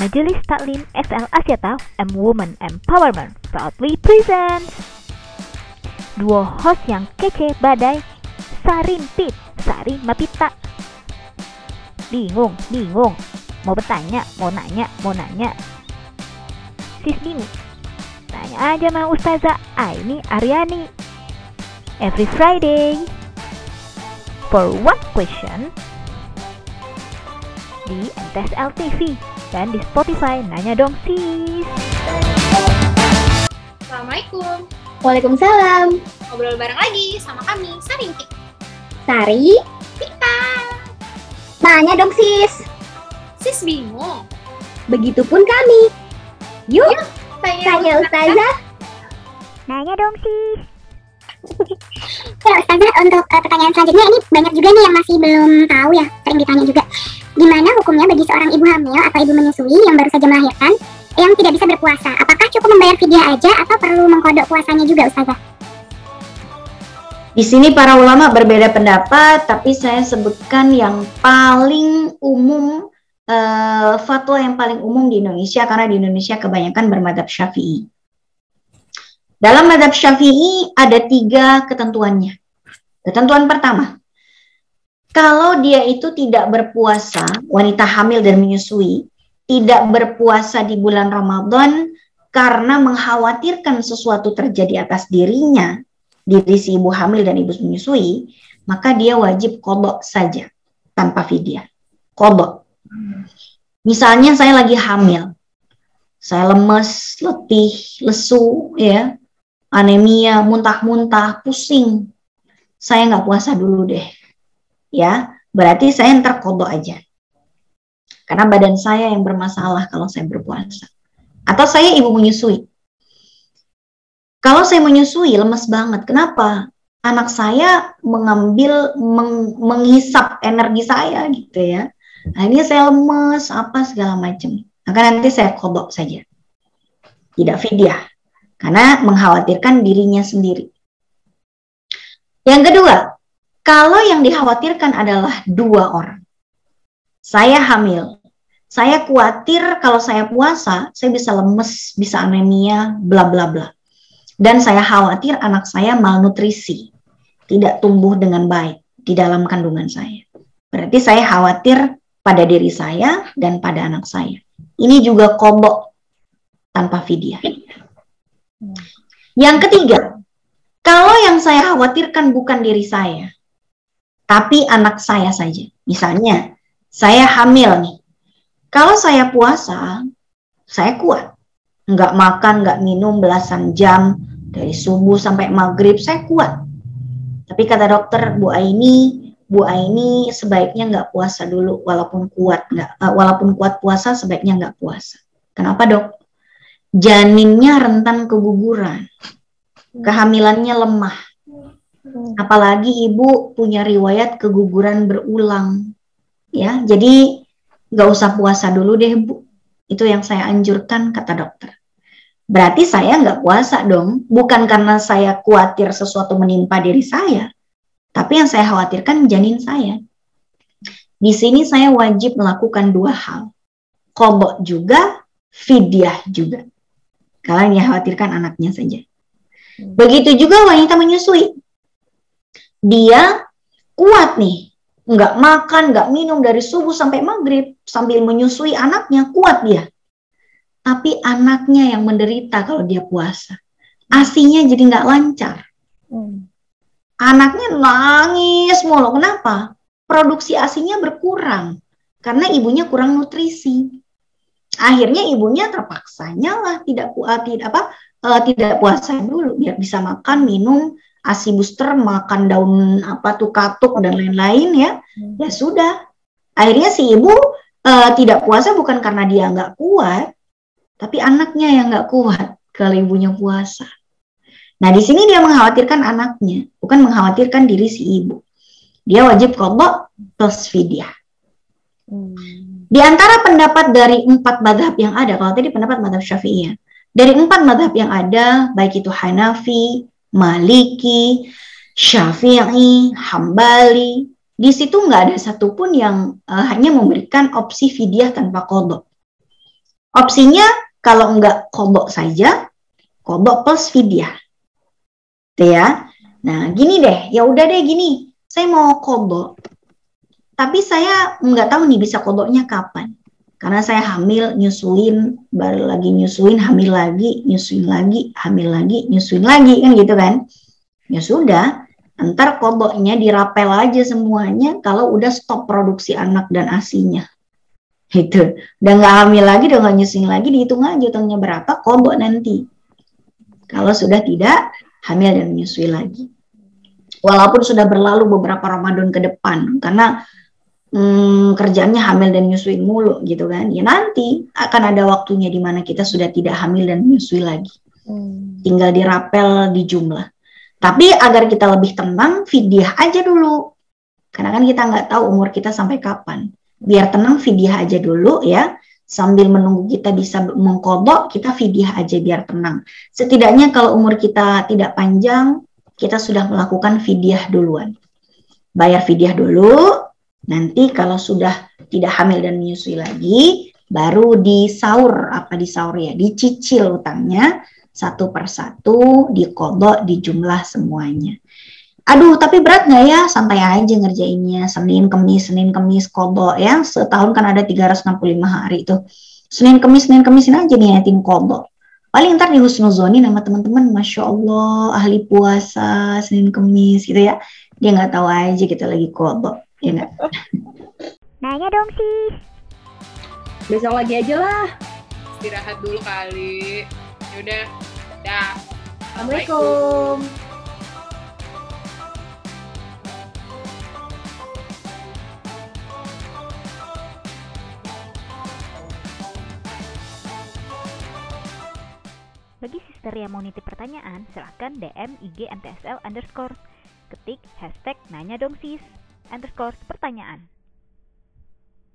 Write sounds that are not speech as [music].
Majelis Taklim SL Asyata M Women Empowerment proudly presents Duo host yang kece badai Sarimpit, Sari Mapita. Bingung, bingung. Mau bertanya, mau nanya, mau nanya. Sis bingung Tanya aja sama Ustazah Aini Aryani. Every Friday For one question di MTSL TV dan di Spotify Nanya Dong Sis. Assalamualaikum. Waalaikumsalam. Ngobrol bareng lagi sama kami, Sarintik. Sari, Kita. tanya dong sis. Sis bingung. Begitupun kami. Yuk, Tanya, tanya Ustazah. Nanya dong Sis. Ya Ustazah, untuk eh, pertanyaan selanjutnya ini banyak juga nih yang masih belum tahu ya, sering ditanya juga. Gimana hukumnya bagi seorang ibu hamil atau ibu menyusui yang baru saja melahirkan yang tidak bisa berpuasa? Apakah cukup membayar fidyah aja atau perlu mengkodok puasanya juga Ustazah? Di sini para ulama berbeda pendapat, tapi saya sebutkan yang paling umum, eh, fatwa yang paling umum di Indonesia, karena di Indonesia kebanyakan bermadhab syafi'i. Dalam madhab syafi'i ada tiga ketentuannya. Ketentuan pertama, kalau dia itu tidak berpuasa, wanita hamil dan menyusui, tidak berpuasa di bulan Ramadan karena mengkhawatirkan sesuatu terjadi atas dirinya, diri si ibu hamil dan ibu menyusui, maka dia wajib kodok saja tanpa fidyah. Kodok. Misalnya saya lagi hamil, saya lemes, letih, lesu, ya, anemia, muntah-muntah, pusing. Saya nggak puasa dulu deh, ya. Berarti saya ntar kodok aja. Karena badan saya yang bermasalah kalau saya berpuasa. Atau saya ibu menyusui. Kalau saya menyusui lemes banget. Kenapa? Anak saya mengambil meng- menghisap energi saya gitu ya. Nah, ini saya lemes apa segala macam. Maka nanti saya kodok saja. Tidak fidyah. Karena mengkhawatirkan dirinya sendiri. Yang kedua, kalau yang dikhawatirkan adalah dua orang. Saya hamil. Saya khawatir kalau saya puasa, saya bisa lemes, bisa anemia, bla bla bla dan saya khawatir anak saya malnutrisi, tidak tumbuh dengan baik di dalam kandungan saya. Berarti saya khawatir pada diri saya dan pada anak saya. Ini juga kobok tanpa fidyah. Yang ketiga, kalau yang saya khawatirkan bukan diri saya, tapi anak saya saja. Misalnya, saya hamil nih. Kalau saya puasa, saya kuat. Nggak makan, nggak minum belasan jam, dari subuh sampai maghrib saya kuat. Tapi kata dokter Bu Aini, Bu Aini sebaiknya nggak puasa dulu walaupun kuat nggak, uh, walaupun kuat puasa sebaiknya nggak puasa. Kenapa dok? Janinnya rentan keguguran, kehamilannya lemah. Apalagi ibu punya riwayat keguguran berulang, ya. Jadi nggak usah puasa dulu deh bu. Itu yang saya anjurkan kata dokter. Berarti saya nggak puasa dong, bukan karena saya khawatir sesuatu menimpa diri saya, tapi yang saya khawatirkan janin saya. Di sini saya wajib melakukan dua hal, kobok juga, fidyah juga. Kalau yang khawatirkan anaknya saja. Begitu juga wanita menyusui. Dia kuat nih, nggak makan, nggak minum dari subuh sampai maghrib, sambil menyusui anaknya, kuat dia tapi anaknya yang menderita kalau dia puasa. Asinya jadi nggak lancar. Anaknya nangis mulu. Kenapa? Produksi asinya berkurang karena ibunya kurang nutrisi. Akhirnya ibunya terpaksanya lah tidak uh, tidak apa uh, tidak puasa dulu biar bisa makan minum asi booster makan daun apa tuh katuk dan lain-lain ya ya sudah akhirnya si ibu uh, tidak puasa bukan karena dia nggak kuat tapi anaknya yang nggak kuat [laughs] kalau ibunya puasa. Nah di sini dia mengkhawatirkan anaknya, bukan mengkhawatirkan diri si ibu. Dia wajib kodok plus fidyah. Di antara pendapat dari empat madhab yang ada, kalau tadi pendapat madhab syafi'iyah, dari empat madhab yang ada, baik itu Hanafi, Maliki, Syafi'i, Hambali, di situ nggak ada satupun yang uh, hanya memberikan opsi fidyah tanpa kodok. Opsinya kalau enggak kodok saja, kodok plus fidyah. Tuh ya. Nah, gini deh, ya udah deh gini. Saya mau kodok, tapi saya nggak tahu nih bisa kodoknya kapan. Karena saya hamil, nyusuin, baru lagi nyusuin, hamil lagi, nyusuin lagi, hamil lagi, nyusuin lagi, kan gitu kan. Ya sudah, ntar kodoknya dirapel aja semuanya kalau udah stop produksi anak dan asinya. Itu udah nggak hamil lagi udah nggak nyusuin lagi dihitung aja utangnya berapa kodok nanti. Kalau sudah tidak hamil dan menyusui lagi. Walaupun sudah berlalu beberapa Ramadan ke depan karena hmm, kerjanya hamil dan nyusuin mulu gitu kan. Ya nanti akan ada waktunya di mana kita sudah tidak hamil dan menyusui lagi. Hmm. tinggal dirapel di jumlah. Tapi agar kita lebih tenang fidyah aja dulu. Karena kan kita nggak tahu umur kita sampai kapan. Biar tenang fidyah aja dulu ya. Sambil menunggu kita bisa mengkodok kita fidyah aja biar tenang. Setidaknya kalau umur kita tidak panjang kita sudah melakukan fidyah duluan. Bayar fidyah dulu nanti kalau sudah tidak hamil dan menyusui lagi baru disaur. Apa disaur ya? Dicicil utangnya satu persatu dikodok di jumlah semuanya. Aduh tapi berat nggak ya? Santai aja ngerjainnya. Senin Kemis Senin Kemis kodok ya. Setahun kan ada 365 hari tuh. Senin Kemis Senin Kemisin aja niatin kodok. Paling ntar di husnuzoni nama teman-teman Masya Allah ahli puasa Senin Kemis gitu ya. Dia nggak tahu aja kita lagi kodok ya nggak nanya dong sih besok lagi aja lah. Istirahat dulu kali. Yaudah dah. Assalamualaikum. Bagi sister yang mau nitip pertanyaan, silahkan DM IG MTSL underscore. Ketik hashtag nanya dong sis underscore pertanyaan.